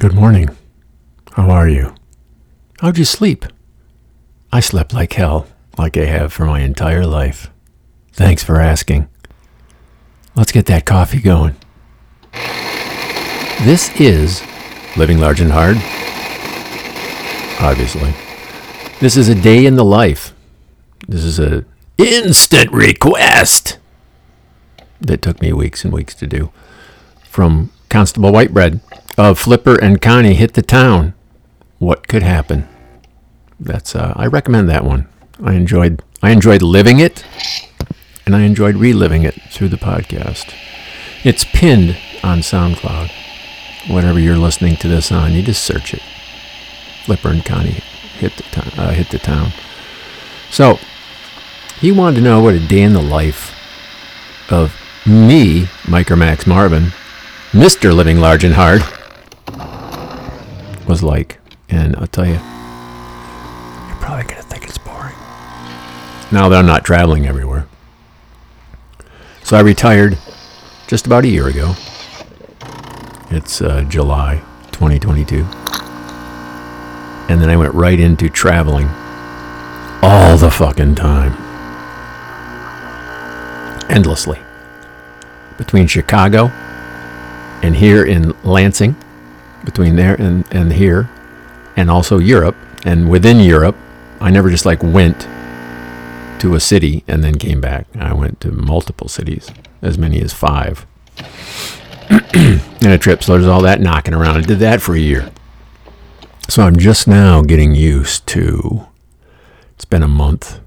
Good morning. How are you? How'd you sleep? I slept like hell, like I have for my entire life. Thanks for asking. Let's get that coffee going. This is Living Large and Hard. Obviously. This is a day in the life. This is a instant request that took me weeks and weeks to do from Constable Whitebread of Flipper and Connie hit the town. What could happen? That's uh, I recommend that one. I enjoyed I enjoyed living it, and I enjoyed reliving it through the podcast. It's pinned on SoundCloud. Whatever you're listening to this on, you just search it. Flipper and Connie hit the town. Uh, hit the town. So he wanted to know what a day in the life of me, or Max Marvin, Mr. Living Large and Hard, was like. And I'll tell you, you're probably going to think it's boring. Now that I'm not traveling everywhere. So I retired just about a year ago. It's uh, July 2022. And then I went right into traveling all the fucking time. Endlessly. Between Chicago and here in Lansing, between there and, and here, and also Europe. And within Europe, I never just like went to a city and then came back. I went to multiple cities, as many as five in a trip. So there's all that knocking around. I did that for a year. So I'm just now getting used to it's been a month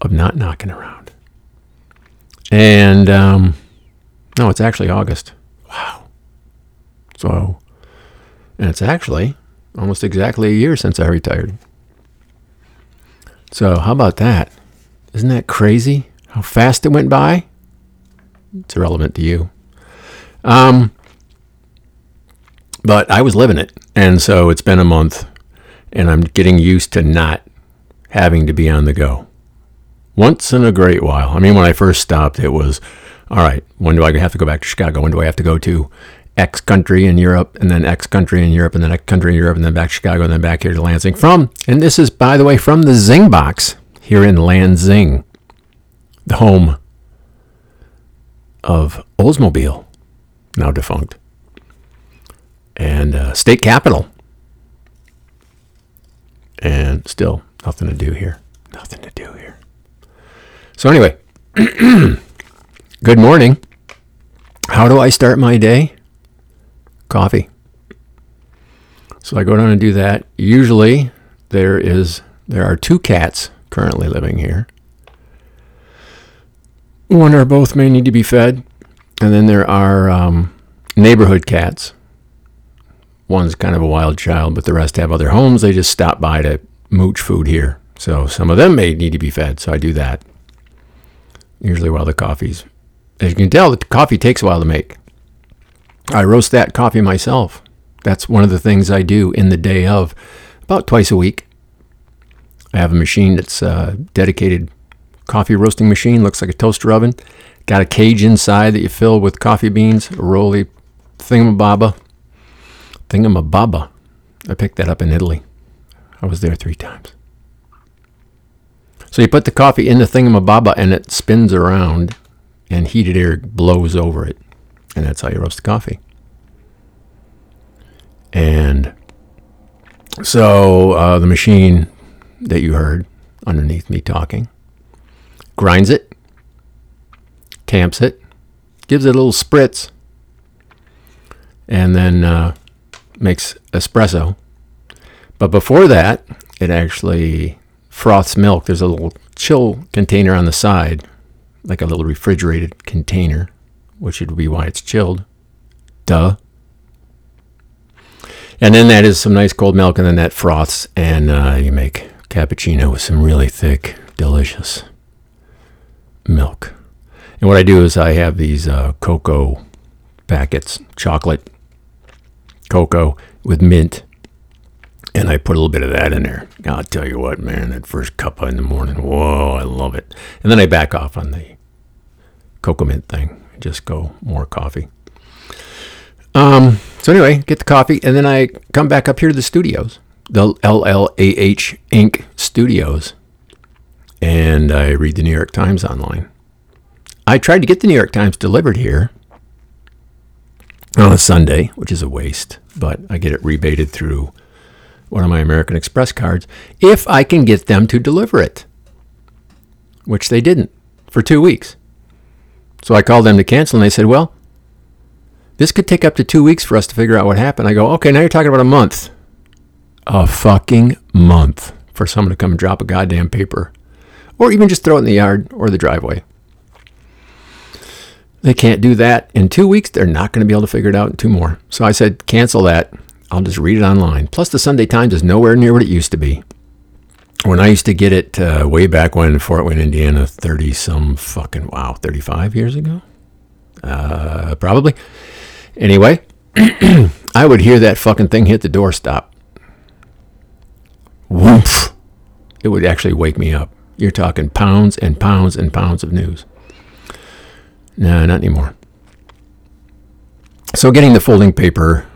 of not knocking around. And um, no, it's actually August. Wow. So, and it's actually almost exactly a year since I retired. So, how about that? Isn't that crazy? How fast it went by? It's irrelevant to you. Um, but I was living it. And so it's been a month, and I'm getting used to not having to be on the go. Once in a great while. I mean, when I first stopped, it was, all right, when do I have to go back to Chicago? When do I have to go to X country in Europe, and then X country in Europe, and then X country in Europe, and then back to Chicago, and then back here to Lansing? From, and this is, by the way, from the Zing box here in Lansing, the home of Oldsmobile, now defunct, and uh, state capital. And still nothing to do here. Nothing to do here. So, anyway, good morning. How do I start my day? Coffee. So I go down and do that. Usually there is there are two cats currently living here. One or both may need to be fed, and then there are um, neighborhood cats. One's kind of a wild child, but the rest have other homes. They just stop by to mooch food here. So some of them may need to be fed. So I do that. Usually while the coffee's, as you can tell, the coffee takes a while to make. I roast that coffee myself. That's one of the things I do in the day of about twice a week. I have a machine that's a dedicated coffee roasting machine, looks like a toaster oven. Got a cage inside that you fill with coffee beans, a roly thingamababa. Thingamababa. I picked that up in Italy. I was there three times. So you put the coffee in the thingamababa and it spins around and heated air blows over it. And that's how you roast the coffee. And so uh, the machine that you heard underneath me talking grinds it, tamps it, gives it a little spritz, and then uh, makes espresso. But before that, it actually froths milk. There's a little chill container on the side, like a little refrigerated container, which would be why it's chilled. Duh. And then that is some nice cold milk, and then that froths, and uh, you make cappuccino with some really thick, delicious milk. And what I do is I have these uh, cocoa packets, chocolate cocoa with mint, and I put a little bit of that in there. I'll tell you what, man, that first cup in the morning, whoa, I love it. And then I back off on the cocoa mint thing, just go more coffee. Um, so anyway, get the coffee, and then I come back up here to the studios, the LLAH Inc. studios, and I read the New York Times online. I tried to get the New York Times delivered here on a Sunday, which is a waste, but I get it rebated through one of my American Express cards if I can get them to deliver it, which they didn't for two weeks. So I called them to cancel, and they said, well, this could take up to two weeks for us to figure out what happened. I go, okay, now you're talking about a month. A fucking month for someone to come and drop a goddamn paper. Or even just throw it in the yard or the driveway. They can't do that in two weeks. They're not going to be able to figure it out in two more. So I said, cancel that. I'll just read it online. Plus, the Sunday Times is nowhere near what it used to be. When I used to get it uh, way back when in Fort Wayne, Indiana, 30 some fucking, wow, 35 years ago? Uh, probably. Anyway, I would hear that fucking thing hit the doorstop. Woof. It would actually wake me up. You're talking pounds and pounds and pounds of news. No, not anymore. So getting the folding paper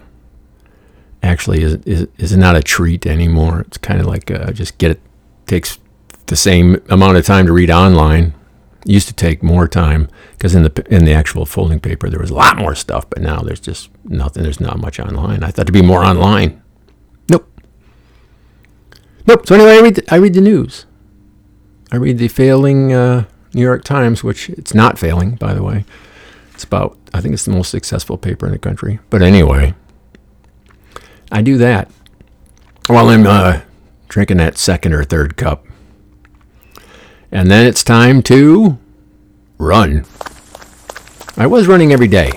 actually is, is, is not a treat anymore. It's kind of like uh, just get it, takes the same amount of time to read online. It used to take more time because in the in the actual folding paper there was a lot more stuff, but now there's just nothing. There's not much online. I thought to be more online. Nope. Nope. So anyway, I read the, I read the news. I read the failing uh, New York Times, which it's not failing, by the way. It's about I think it's the most successful paper in the country. But anyway, I do that while I'm uh, drinking that second or third cup. And then it's time to run. I was running every day.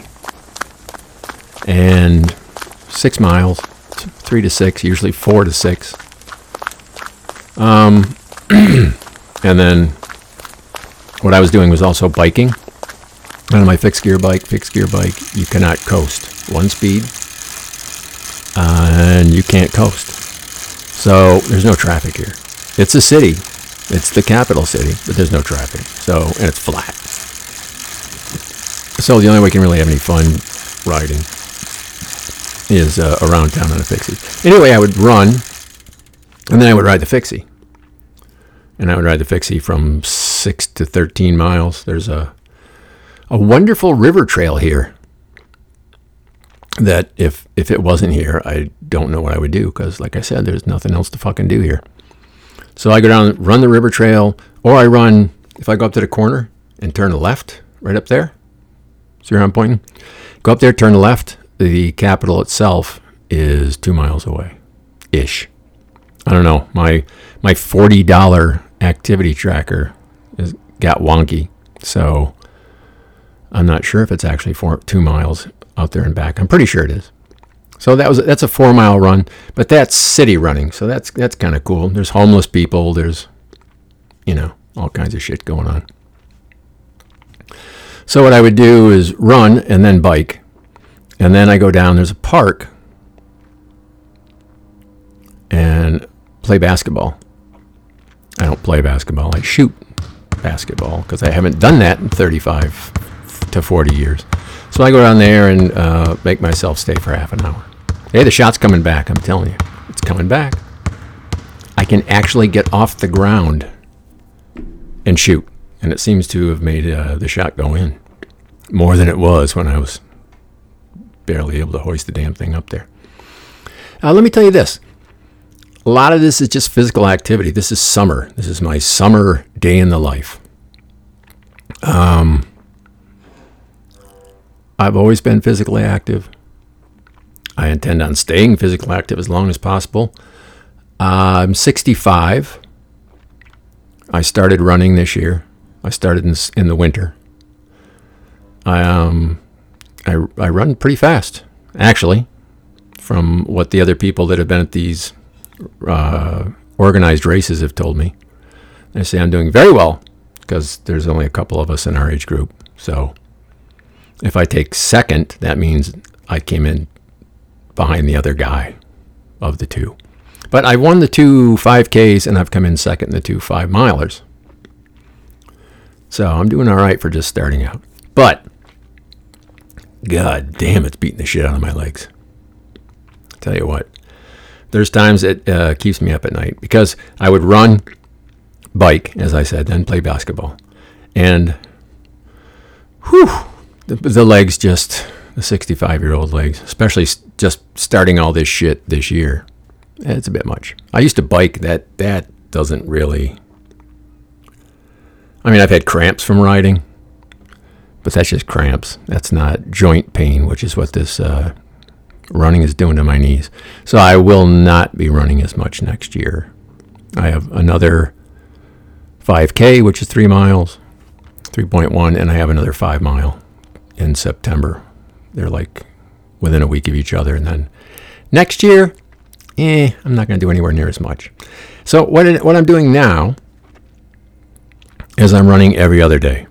And six miles, three to six, usually four to six. Um, and then what I was doing was also biking. On my fixed gear bike, fixed gear bike, you cannot coast. One speed, and you can't coast. So there's no traffic here. It's a city. It's the capital city, but there's no traffic. So and it's flat. So the only way we can really have any fun riding is uh, around town on a fixie. Anyway, I would run, and then I would ride the fixie, and I would ride the fixie from six to thirteen miles. There's a a wonderful river trail here that if if it wasn't here, I don't know what I would do because, like I said, there's nothing else to fucking do here. So I go down, run the river trail, or I run. If I go up to the corner and turn left, right up there. See where I'm pointing? Go up there, turn left. The capital itself is two miles away, ish. I don't know. My my forty dollar activity tracker has got wonky, so I'm not sure if it's actually four, two miles out there and back. I'm pretty sure it is. So that was that's a four mile run, but that's city running, so that's that's kind of cool. There's homeless people, there's you know all kinds of shit going on. So what I would do is run and then bike, and then I go down. There's a park and play basketball. I don't play basketball. I shoot basketball because I haven't done that in 35 to 40 years. So I go down there and uh, make myself stay for half an hour. Hey, the shot's coming back. I'm telling you, it's coming back. I can actually get off the ground and shoot, and it seems to have made uh, the shot go in more than it was when I was barely able to hoist the damn thing up there. Uh, let me tell you this. A lot of this is just physical activity. This is summer. This is my summer day in the life. Um, I've always been physically active. I intend on staying physically active as long as possible. Uh, I'm 65. I started running this year. I started in, in the winter. I um, I, I run pretty fast, actually, from what the other people that have been at these uh, organized races have told me. They say I'm doing very well because there's only a couple of us in our age group. So if I take second, that means I came in behind the other guy of the two. But I won the two 5Ks and I've come in second in the two five milers. So I'm doing all right for just starting out. But God damn, it's beating the shit out of my legs. Tell you what, there's times it uh, keeps me up at night because I would run, bike, as I said, then play basketball. And whew, the, the legs just, the 65 year old legs, especially just starting all this shit this year, it's a bit much. I used to bike, that, that doesn't really. I mean, I've had cramps from riding, but that's just cramps. That's not joint pain, which is what this uh, running is doing to my knees. So I will not be running as much next year. I have another 5K, which is three miles, 3.1, and I have another five mile in September. They're like within a week of each other. And then next year, eh, I'm not going to do anywhere near as much. So what, it, what I'm doing now is I'm running every other day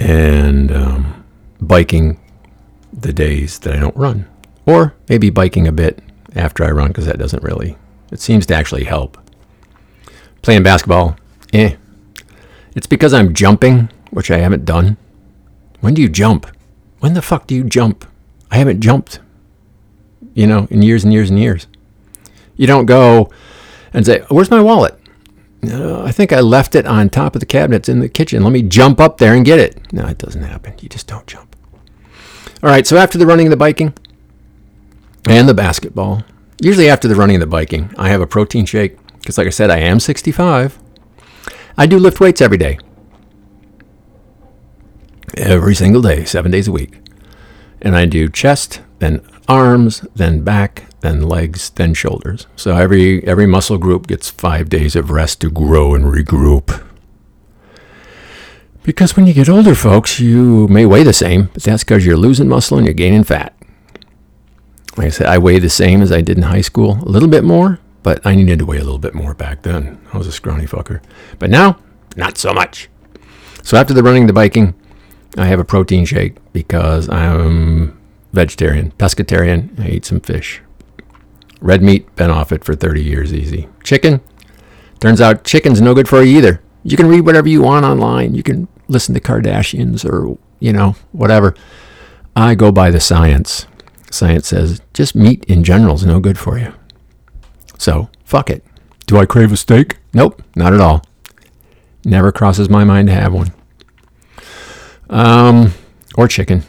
and um, biking the days that I don't run, or maybe biking a bit after I run because that doesn't really. It seems to actually help. Playing basketball, eh. It's because I'm jumping, which I haven't done. When do you jump? When the fuck do you jump? I haven't jumped, you know, in years and years and years. You don't go and say, Where's my wallet? No, I think I left it on top of the cabinets in the kitchen. Let me jump up there and get it. No, it doesn't happen. You just don't jump. All right, so after the running and the biking and the basketball, usually after the running and the biking, I have a protein shake because, like I said, I am 65. I do lift weights every day. Every single day, seven days a week. And I do chest, then arms, then back, then legs, then shoulders. So every every muscle group gets five days of rest to grow and regroup. Because when you get older, folks, you may weigh the same, but that's because you're losing muscle and you're gaining fat. Like I said, I weigh the same as I did in high school, a little bit more, but I needed to weigh a little bit more back then. I was a scrawny fucker. But now, not so much. So after the running, the biking, I have a protein shake because I'm vegetarian, pescatarian. I eat some fish. Red meat, been off it for 30 years easy. Chicken, turns out chicken's no good for you either. You can read whatever you want online. You can listen to Kardashians or, you know, whatever. I go by the science. Science says just meat in general is no good for you. So, fuck it. Do I crave a steak? Nope, not at all. Never crosses my mind to have one. Um, or chicken.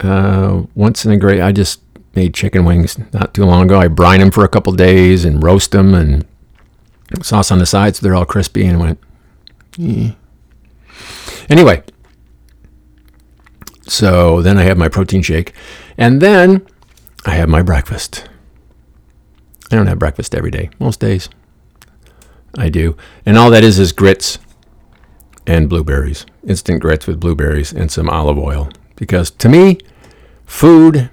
Uh, once in a great, I just made chicken wings not too long ago. I brine them for a couple days and roast them and sauce on the sides so they're all crispy and went. Eh. Anyway, so then I have my protein shake, and then I have my breakfast. I don't have breakfast every day. Most days I do. And all that is is grits and blueberries. Instant grits with blueberries and some olive oil. Because to me, food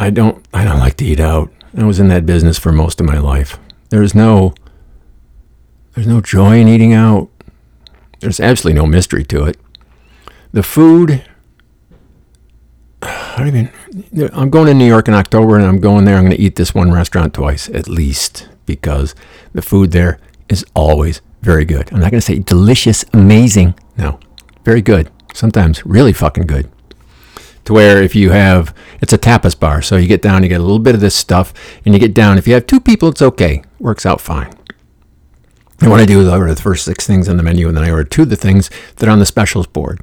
I don't I don't like to eat out. I was in that business for most of my life. There's no there's no joy in eating out. There's absolutely no mystery to it. The food I don't even I'm going to New York in October and I'm going there. I'm going to eat this one restaurant twice at least because the food there is always very good. I'm not going to say delicious, amazing. No. Very good. Sometimes really fucking good to where if you have it's a tapas bar so you get down you get a little bit of this stuff and you get down if you have two people it's okay works out fine and what i do is i order the first six things on the menu and then i order two of the things that are on the specials board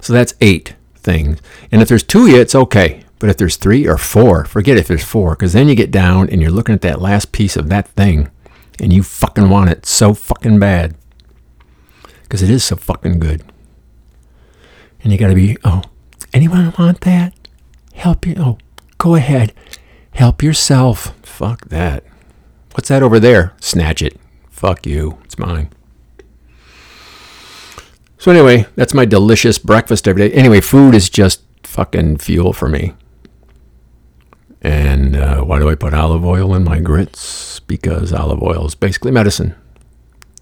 so that's eight things and if there's two of you it's okay but if there's three or four forget if there's four because then you get down and you're looking at that last piece of that thing and you fucking want it so fucking bad because it is so fucking good and you got to be oh Anyone want that? Help you? Oh, go ahead. Help yourself. Fuck that. What's that over there? Snatch it. Fuck you. It's mine. So anyway, that's my delicious breakfast every day. Anyway, food is just fucking fuel for me. And uh, why do I put olive oil in my grits? Because olive oil is basically medicine,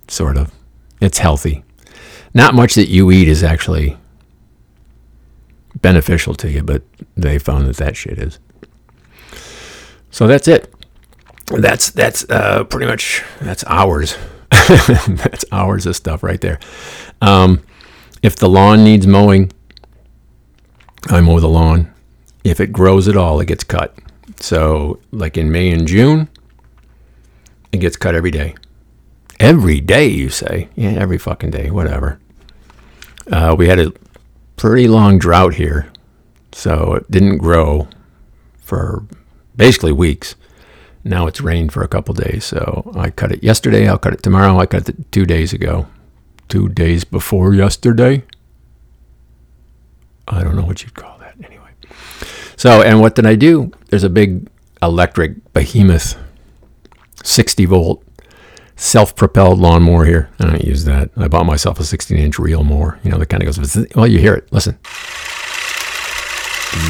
sort of. It's healthy. Not much that you eat is actually beneficial to you, but they found that that shit is. So that's it. That's that's uh, pretty much that's hours. that's hours of stuff right there. Um, if the lawn needs mowing, I mow the lawn. If it grows at all, it gets cut. So, like in May and June, it gets cut every day. Every day, you say? Yeah, every fucking day, whatever. Uh, we had a pretty long drought here, so it didn't grow for basically weeks. Now it's rained for a couple days, so I cut it yesterday. I'll cut it tomorrow. I cut it two days ago, two days before yesterday. I don't know what you'd call. So, and what did I do? There's a big electric behemoth, 60 volt self-propelled lawnmower here. I don't use that. I bought myself a 16-inch reel mower. You know, the kind of goes. Well, you hear it. Listen.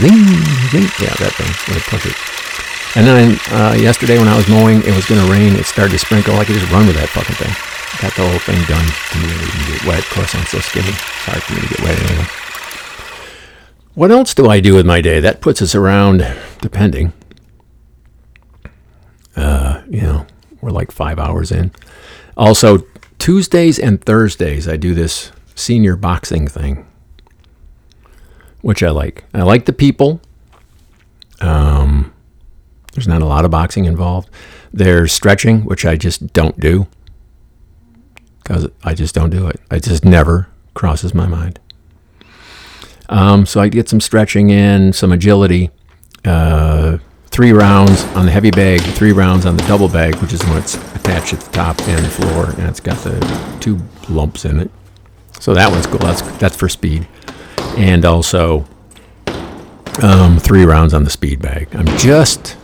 Zing, zing. Yeah, that thing. I push it. And then uh, yesterday when I was mowing, it was going to rain. It started to sprinkle. I could just run with that fucking thing. Got the whole thing done. Didn't really even get wet. Of course, I'm so skinny. It's hard for me to get wet anyway. What else do I do with my day? That puts us around, depending. Uh, you know, we're like five hours in. Also, Tuesdays and Thursdays, I do this senior boxing thing, which I like. I like the people. Um, there's not a lot of boxing involved. There's stretching, which I just don't do because I just don't do it. It just never crosses my mind. Um, so I get some stretching in, some agility. Uh, three rounds on the heavy bag, three rounds on the double bag, which is what's attached at the top and the floor, and it's got the two lumps in it. So that one's cool. That's that's for speed, and also um, three rounds on the speed bag. I'm just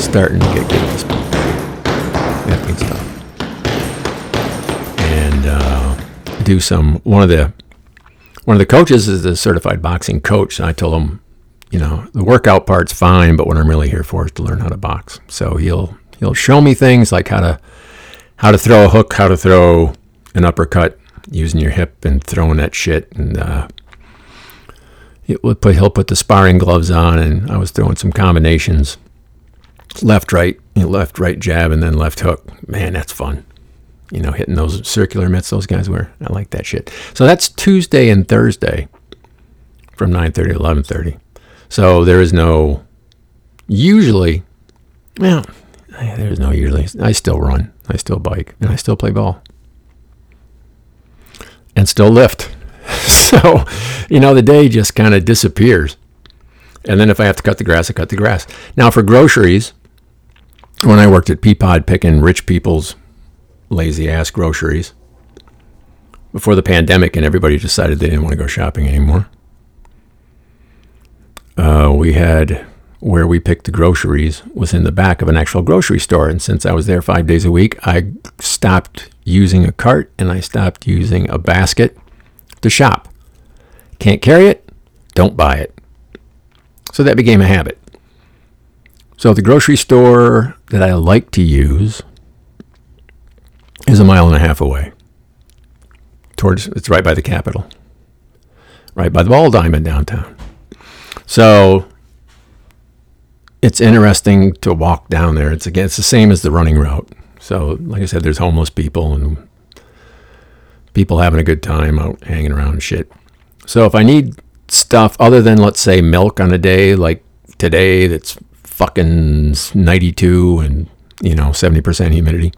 starting to get good at bag. That thing's tough, and uh, do some one of the one of the coaches is a certified boxing coach, and I told him you know, the workout part's fine, but what I'm really here for is to learn how to box. So he'll he'll show me things like how to how to throw a hook, how to throw an uppercut using your hip and throwing that shit. And uh, put he'll put the sparring gloves on, and I was throwing some combinations, left right, left right jab, and then left hook. Man, that's fun. You know, hitting those circular mitts those guys wear. I like that shit. So that's Tuesday and Thursday from 9:30 to 11:30. So there is no, usually, well, there's no usually. I still run, I still bike, and I still play ball, and still lift. so, you know, the day just kind of disappears. And then if I have to cut the grass, I cut the grass. Now, for groceries, when I worked at Peapod picking rich people's lazy ass groceries before the pandemic and everybody decided they didn't want to go shopping anymore uh, we had where we picked the groceries was in the back of an actual grocery store. And since I was there five days a week, I stopped using a cart and I stopped using a basket to shop. Can't carry it? Don't buy it. So that became a habit. So the grocery store that I like to use is a mile and a half away. Towards it's right by the Capitol, right by the Ball Diamond downtown. So it's interesting to walk down there. It's again, it's the same as the running route. So, like I said, there's homeless people and people having a good time out hanging around shit. So, if I need stuff other than, let's say, milk on a day like today that's fucking 92 and, you know, 70% humidity,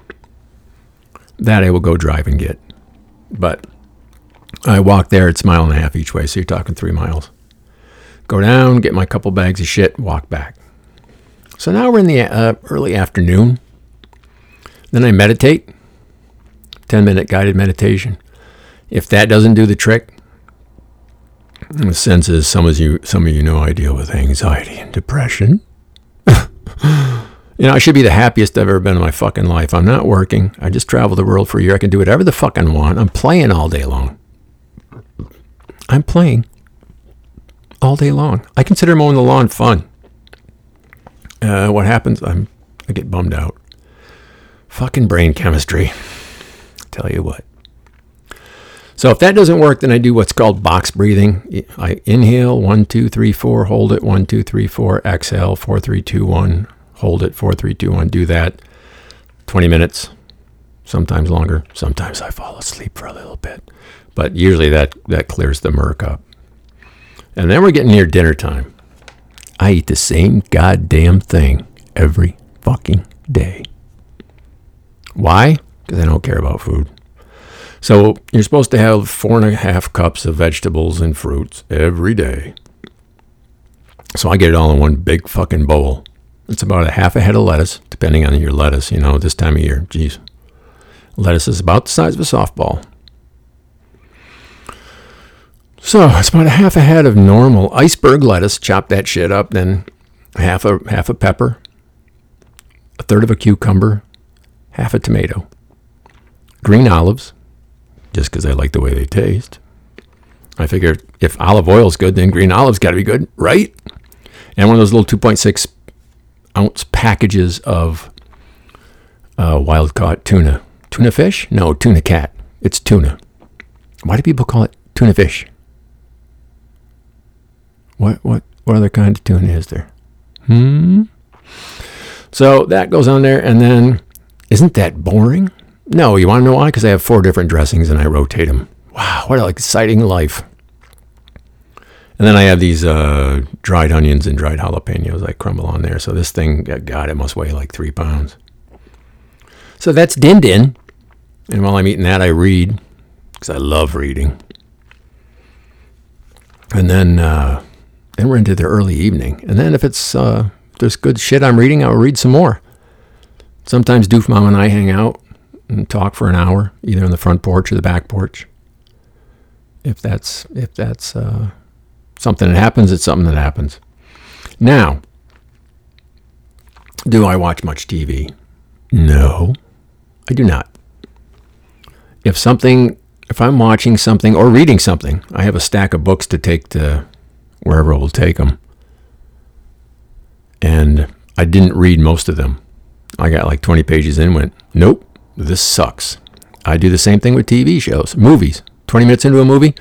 that I will go drive and get. But I walk there, it's a mile and a half each way, so you're talking three miles go down, get my couple bags of shit, walk back. So now we're in the uh, early afternoon. Then I meditate, 10 minute guided meditation. If that doesn't do the trick, the sense is some of you, some of you know I deal with anxiety and depression. you know, I should be the happiest I've ever been in my fucking life. I'm not working. I just travel the world for a year. I can do whatever the fuck I want. I'm playing all day long. I'm playing all day long. I consider mowing the lawn fun. Uh, what happens? I'm I get bummed out. Fucking brain chemistry. Tell you what. So if that doesn't work, then I do what's called box breathing. I inhale one, two, three, four, hold it one, two, three, four, exhale four, three, two, one, hold it four, three, two, one. Do that 20 minutes, sometimes longer. Sometimes I fall asleep for a little bit, but usually that that clears the murk up. And then we're getting near dinner time. I eat the same goddamn thing every fucking day. Why? Because I don't care about food. So you're supposed to have four and a half cups of vegetables and fruits every day. So I get it all in one big fucking bowl. It's about a half a head of lettuce, depending on your lettuce, you know, this time of year. Jeez. Lettuce is about the size of a softball. So it's about a half a head of normal iceberg lettuce. Chop that shit up. Then half a half a pepper, a third of a cucumber, half a tomato, green olives, just because I like the way they taste. I figure if olive oil is good, then green olives got to be good, right? And one of those little 2.6 ounce packages of uh, wild caught tuna. Tuna fish? No, tuna cat. It's tuna. Why do people call it tuna fish? What what what other kind of tuna is there? Hmm. So that goes on there, and then isn't that boring? No, you want to know why? Because I have four different dressings and I rotate them. Wow, what an exciting life! And then I have these uh, dried onions and dried jalapenos I crumble on there. So this thing, God, it must weigh like three pounds. So that's din din. And while I'm eating that, I read because I love reading. And then uh, then we're into the early evening. And then if it's uh, there's good shit I'm reading, I'll read some more. Sometimes Doof Mom and I hang out and talk for an hour, either on the front porch or the back porch. If that's if that's uh, something that happens, it's something that happens. Now, do I watch much TV? No, I do not. If something, if I'm watching something or reading something, I have a stack of books to take to wherever it will take them. And I didn't read most of them. I got like 20 pages in, went, nope, this sucks. I do the same thing with TV shows, movies. 20 minutes into a movie,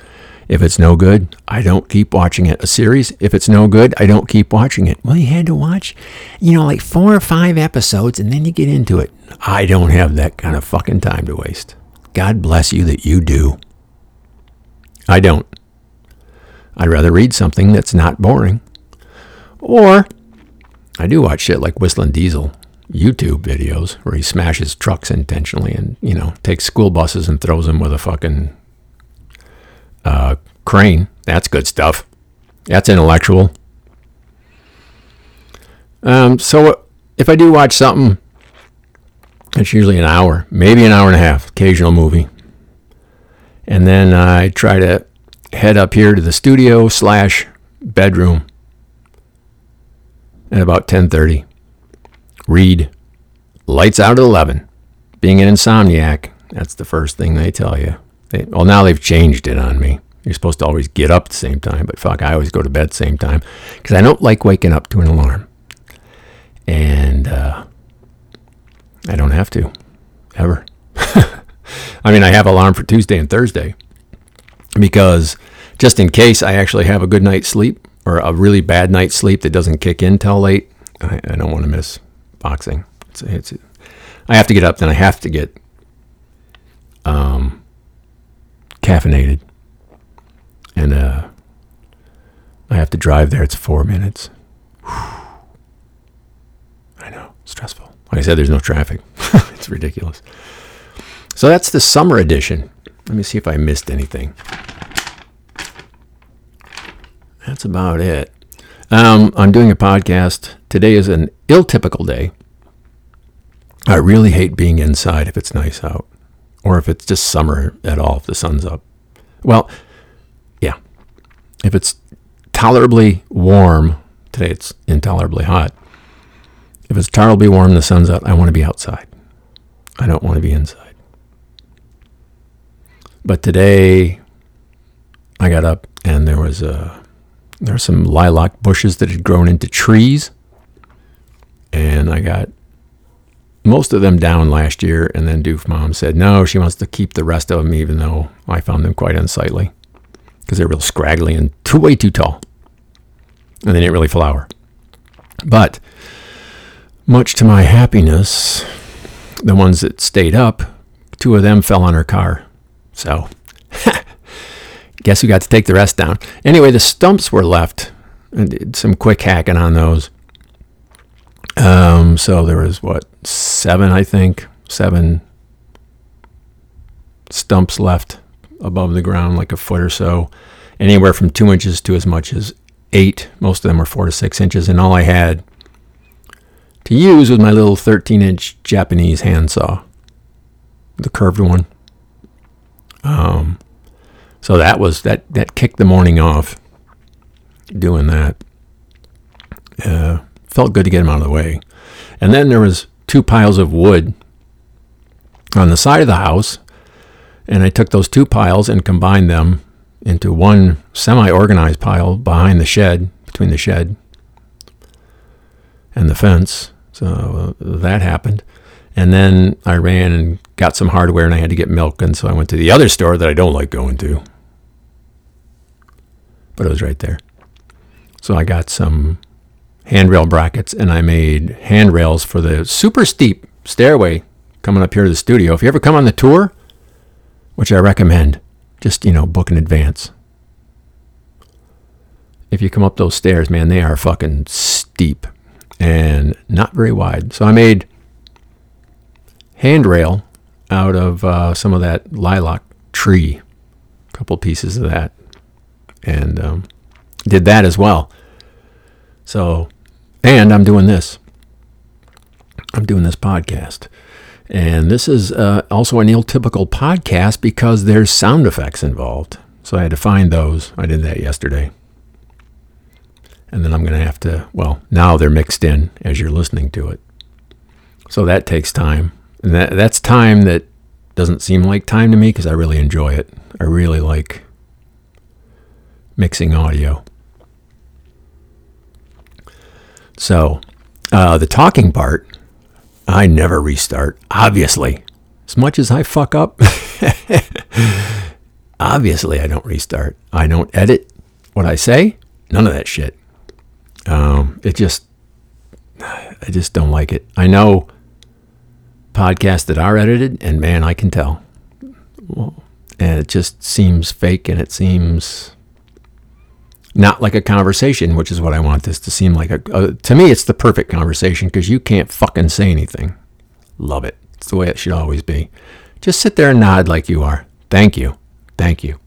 if it's no good, I don't keep watching it. A series, if it's no good, I don't keep watching it. Well, you had to watch, you know, like four or five episodes and then you get into it. I don't have that kind of fucking time to waste. God bless you that you do. I don't. I'd rather read something that's not boring. Or I do watch shit like Whistling Diesel YouTube videos where he smashes trucks intentionally and, you know, takes school buses and throws them with a fucking uh, crane. That's good stuff. That's intellectual. Um, so if I do watch something, it's usually an hour, maybe an hour and a half, occasional movie. And then I try to head up here to the studio slash bedroom at about 10:30. Read. Lights out at 11. Being an insomniac, that's the first thing they tell you. They, well, now they've changed it on me. You're supposed to always get up at the same time, but fuck, I always go to bed the same time because I don't like waking up to an alarm. And uh, I don't have to, ever. I mean, I have alarm for Tuesday and Thursday because just in case I actually have a good night's sleep or a really bad night's sleep that doesn't kick in till late, I, I don't want to miss boxing. It's, it's, I have to get up, then I have to get um, caffeinated, and uh, I have to drive there. It's four minutes. Whew. I know, stressful. Like I said, there's no traffic. it's ridiculous. So that's the summer edition. Let me see if I missed anything. That's about it. Um, I'm doing a podcast. Today is an ill typical day. I really hate being inside if it's nice out or if it's just summer at all, if the sun's up. Well, yeah. If it's tolerably warm, today it's intolerably hot. If it's tolerably warm, the sun's out, I want to be outside. I don't want to be inside. But today, I got up and there was a there were some lilac bushes that had grown into trees. And I got most of them down last year. And then Doof Mom said, no, she wants to keep the rest of them, even though I found them quite unsightly because they're real scraggly and too way too tall. And they didn't really flower. But much to my happiness, the ones that stayed up, two of them fell on her car. So guess who got to take the rest down? Anyway, the stumps were left. and did some quick hacking on those. Um, so there was what seven, I think, seven stumps left above the ground, like a foot or so, anywhere from two inches to as much as eight. Most of them were four to six inches, and all I had to use was my little 13 inch Japanese handsaw, the curved one. Um, so that was that that kicked the morning off. Doing that, uh, felt good to get them out of the way, and then there was two piles of wood on the side of the house, and I took those two piles and combined them into one semi-organized pile behind the shed, between the shed and the fence. So uh, that happened. And then I ran and got some hardware and I had to get milk. And so I went to the other store that I don't like going to. But it was right there. So I got some handrail brackets and I made handrails for the super steep stairway coming up here to the studio. If you ever come on the tour, which I recommend, just, you know, book in advance. If you come up those stairs, man, they are fucking steep and not very wide. So I made handrail out of uh, some of that lilac tree, a couple pieces of that, and um, did that as well. So, and I'm doing this. I'm doing this podcast. And this is uh, also an typical podcast because there's sound effects involved. So I had to find those. I did that yesterday. And then I'm going to have to, well, now they're mixed in as you're listening to it. So that takes time. And that, that's time that doesn't seem like time to me because I really enjoy it. I really like mixing audio. So uh, the talking part I never restart, obviously. As much as I fuck up, obviously I don't restart. I don't edit what I say. None of that shit. Um, it just, I just don't like it. I know podcasts that are edited, and man, I can tell. And it just seems fake and it seems not like a conversation, which is what I want this to seem like. A, a to me, it's the perfect conversation because you can't fucking say anything. Love it. It's the way it should always be. Just sit there and nod like you are. Thank you. Thank you.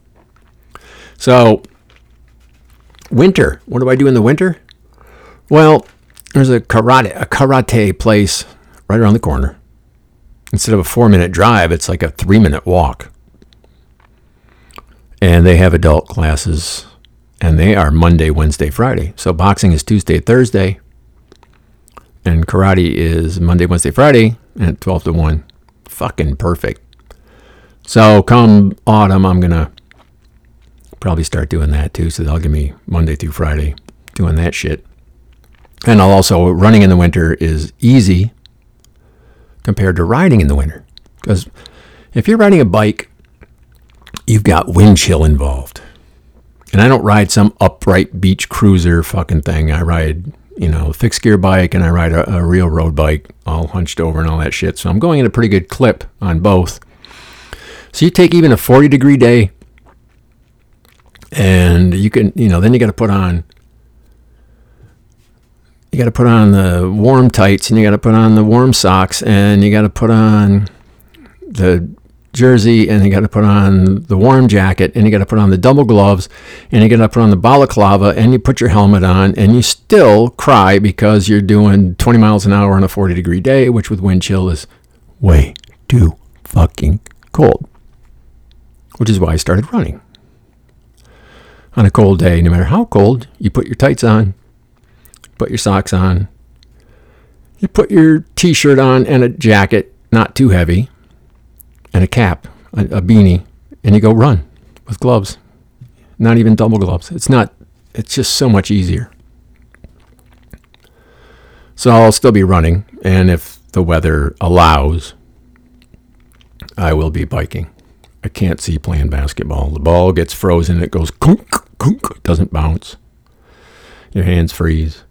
So, winter. What do I do in the winter? Well, there's a karate a karate place right around the corner. Instead of a four minute drive, it's like a three minute walk. And they have adult classes and they are Monday, Wednesday, Friday. So boxing is Tuesday, Thursday, and karate is Monday, Wednesday, Friday at 12 to 1. Fucking perfect. So come autumn, I'm going to probably start doing that too. So they'll give me Monday through Friday doing that shit. And I'll also, running in the winter is easy compared to riding in the winter. Because if you're riding a bike, you've got wind chill involved. And I don't ride some upright beach cruiser fucking thing. I ride, you know, fixed gear bike and I ride a, a real road bike all hunched over and all that shit. So I'm going at a pretty good clip on both. So you take even a 40 degree day and you can, you know, then you got to put on you got to put on the warm tights and you got to put on the warm socks and you got to put on the jersey and you got to put on the warm jacket and you got to put on the double gloves and you got to put on the balaclava and you put your helmet on and you still cry because you're doing 20 miles an hour on a 40 degree day, which with wind chill is way too fucking cold. Which is why I started running. On a cold day, no matter how cold, you put your tights on, put your socks on, you put your t shirt on and a jacket, not too heavy, and a cap, a, a beanie, and you go run with gloves. Not even double gloves. It's not, it's just so much easier. So I'll still be running, and if the weather allows, I will be biking. I can't see playing basketball. The ball gets frozen, it goes kunk, kunk, doesn't bounce. Your hands freeze.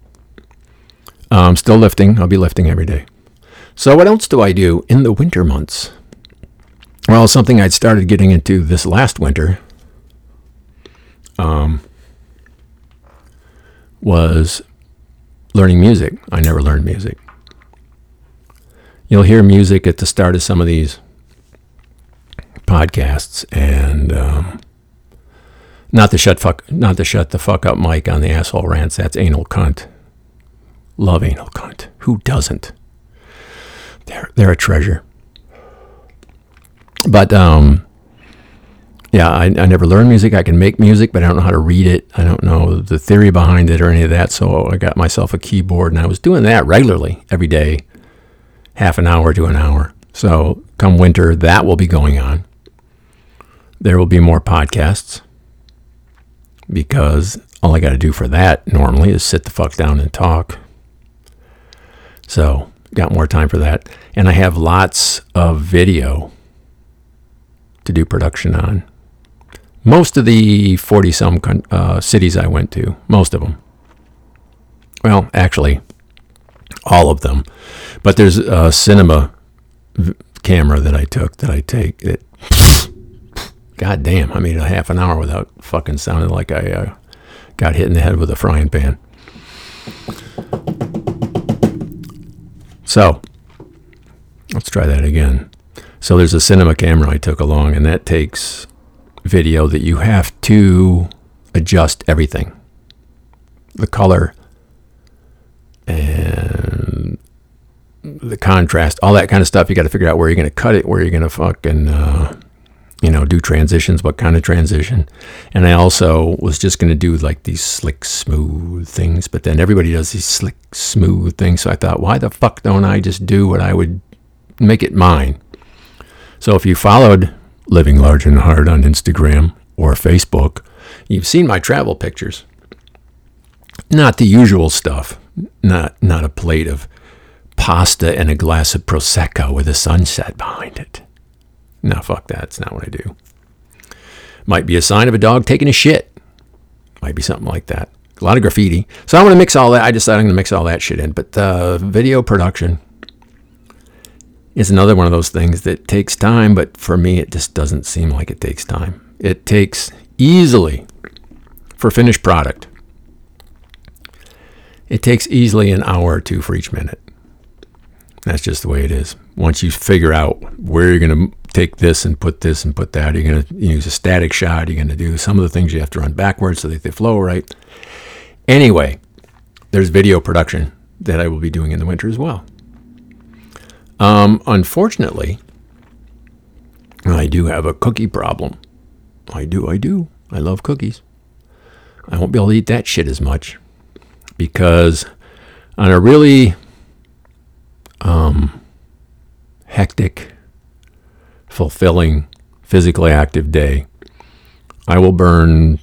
I'm still lifting. I'll be lifting every day. So, what else do I do in the winter months? Well, something I'd started getting into this last winter um, was learning music. I never learned music. You'll hear music at the start of some of these podcasts, and um, not the shut fuck, not the shut the fuck up mic on the asshole rants. That's anal cunt. Love anal cunt. Who doesn't? They're they're a treasure. But um, yeah, I, I never learned music. I can make music, but I don't know how to read it. I don't know the theory behind it or any of that. So I got myself a keyboard, and I was doing that regularly every day, half an hour to an hour. So come winter, that will be going on. There will be more podcasts because all I got to do for that normally is sit the fuck down and talk. So, got more time for that. And I have lots of video to do production on. Most of the 40 some uh, cities I went to, most of them. Well, actually, all of them. But there's a cinema v- camera that I took that I take. It, God damn, I made a half an hour without fucking sounding like I uh, got hit in the head with a frying pan. So, let's try that again. So, there's a cinema camera I took along, and that takes video that you have to adjust everything the color and the contrast, all that kind of stuff. You got to figure out where you're going to cut it, where you're going to fucking, uh, you know, do transitions, what kind of transition. And I also was just going to do like these slick, smooth things, but then everybody does these slick, smooth things. So I thought, why the fuck don't I just do what I would make it mine? So if you followed Living Large and Hard on Instagram or Facebook, you've seen my travel pictures. Not the usual stuff. Not not a plate of pasta and a glass of prosecco with a sunset behind it. No, fuck that. It's not what I do. Might be a sign of a dog taking a shit. Might be something like that. A lot of graffiti. So I'm going to mix all that. I decided I'm going to mix all that shit in. But uh, video production is another one of those things that takes time. But for me, it just doesn't seem like it takes time. It takes easily for finished product. It takes easily an hour or two for each minute. That's just the way it is. Once you figure out where you're going to take this and put this and put that, you're going to use a static shot. You're going to do some of the things you have to run backwards so that they flow right. Anyway, there's video production that I will be doing in the winter as well. Um, unfortunately, I do have a cookie problem. I do, I do. I love cookies. I won't be able to eat that shit as much because on a really um, hectic, fulfilling, physically active day, I will burn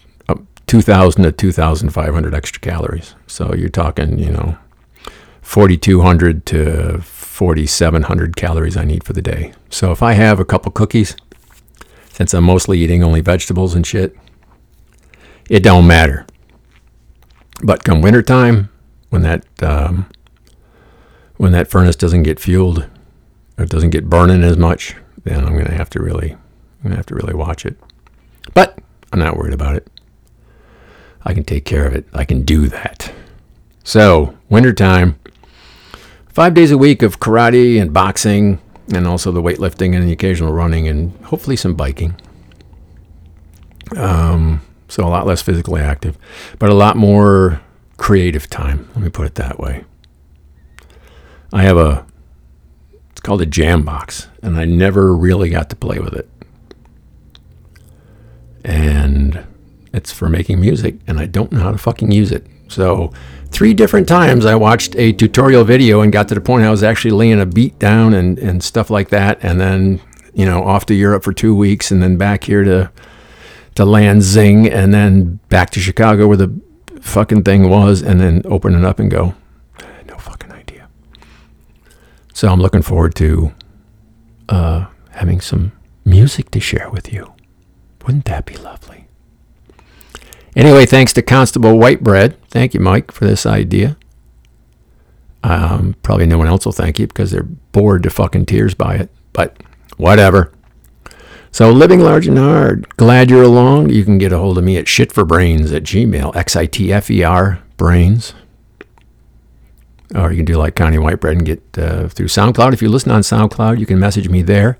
2,000 to 2,500 extra calories. So you're talking, you know, 4,200 to 4,700 calories I need for the day. So if I have a couple cookies, since I'm mostly eating only vegetables and shit, it don't matter. But come wintertime, when that um, when that furnace doesn't get fueled, or doesn't get burning as much, then I'm gonna have to really, I'm gonna have to really watch it. But I'm not worried about it. I can take care of it. I can do that. So wintertime, five days a week of karate and boxing, and also the weightlifting and the occasional running, and hopefully some biking. Um, so a lot less physically active, but a lot more creative time. Let me put it that way. I have a, it's called a jam box, and I never really got to play with it. And it's for making music, and I don't know how to fucking use it. So, three different times I watched a tutorial video and got to the point I was actually laying a beat down and, and stuff like that. And then, you know, off to Europe for two weeks and then back here to to Lansing and then back to Chicago where the fucking thing was and then open it up and go, no fucking idea. So I'm looking forward to uh, having some music to share with you. Wouldn't that be lovely? Anyway, thanks to Constable Whitebread. Thank you, Mike, for this idea. Um, probably no one else will thank you because they're bored to fucking tears by it. But whatever. So, living large and hard. Glad you're along. You can get a hold of me at shitforbrains at gmail, X I T F E R, brains. Or you can do like Connie Whitebread and get uh, through SoundCloud. If you listen on SoundCloud, you can message me there.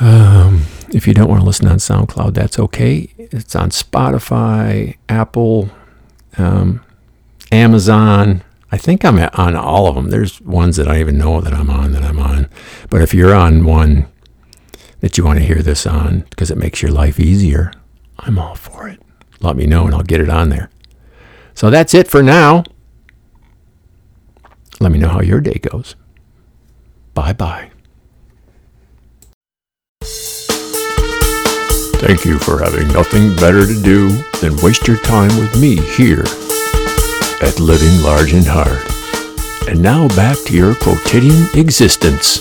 Um, if you don't want to listen on SoundCloud, that's okay. It's on Spotify, Apple, um, Amazon. I think I'm on all of them. There's ones that I even know that I'm on that I'm on. But if you're on one that you want to hear this on because it makes your life easier, I'm all for it. Let me know and I'll get it on there. So that's it for now. Let me know how your day goes. Bye bye. Thank you for having nothing better to do than waste your time with me here at Living Large and Hard. And now back to your quotidian existence.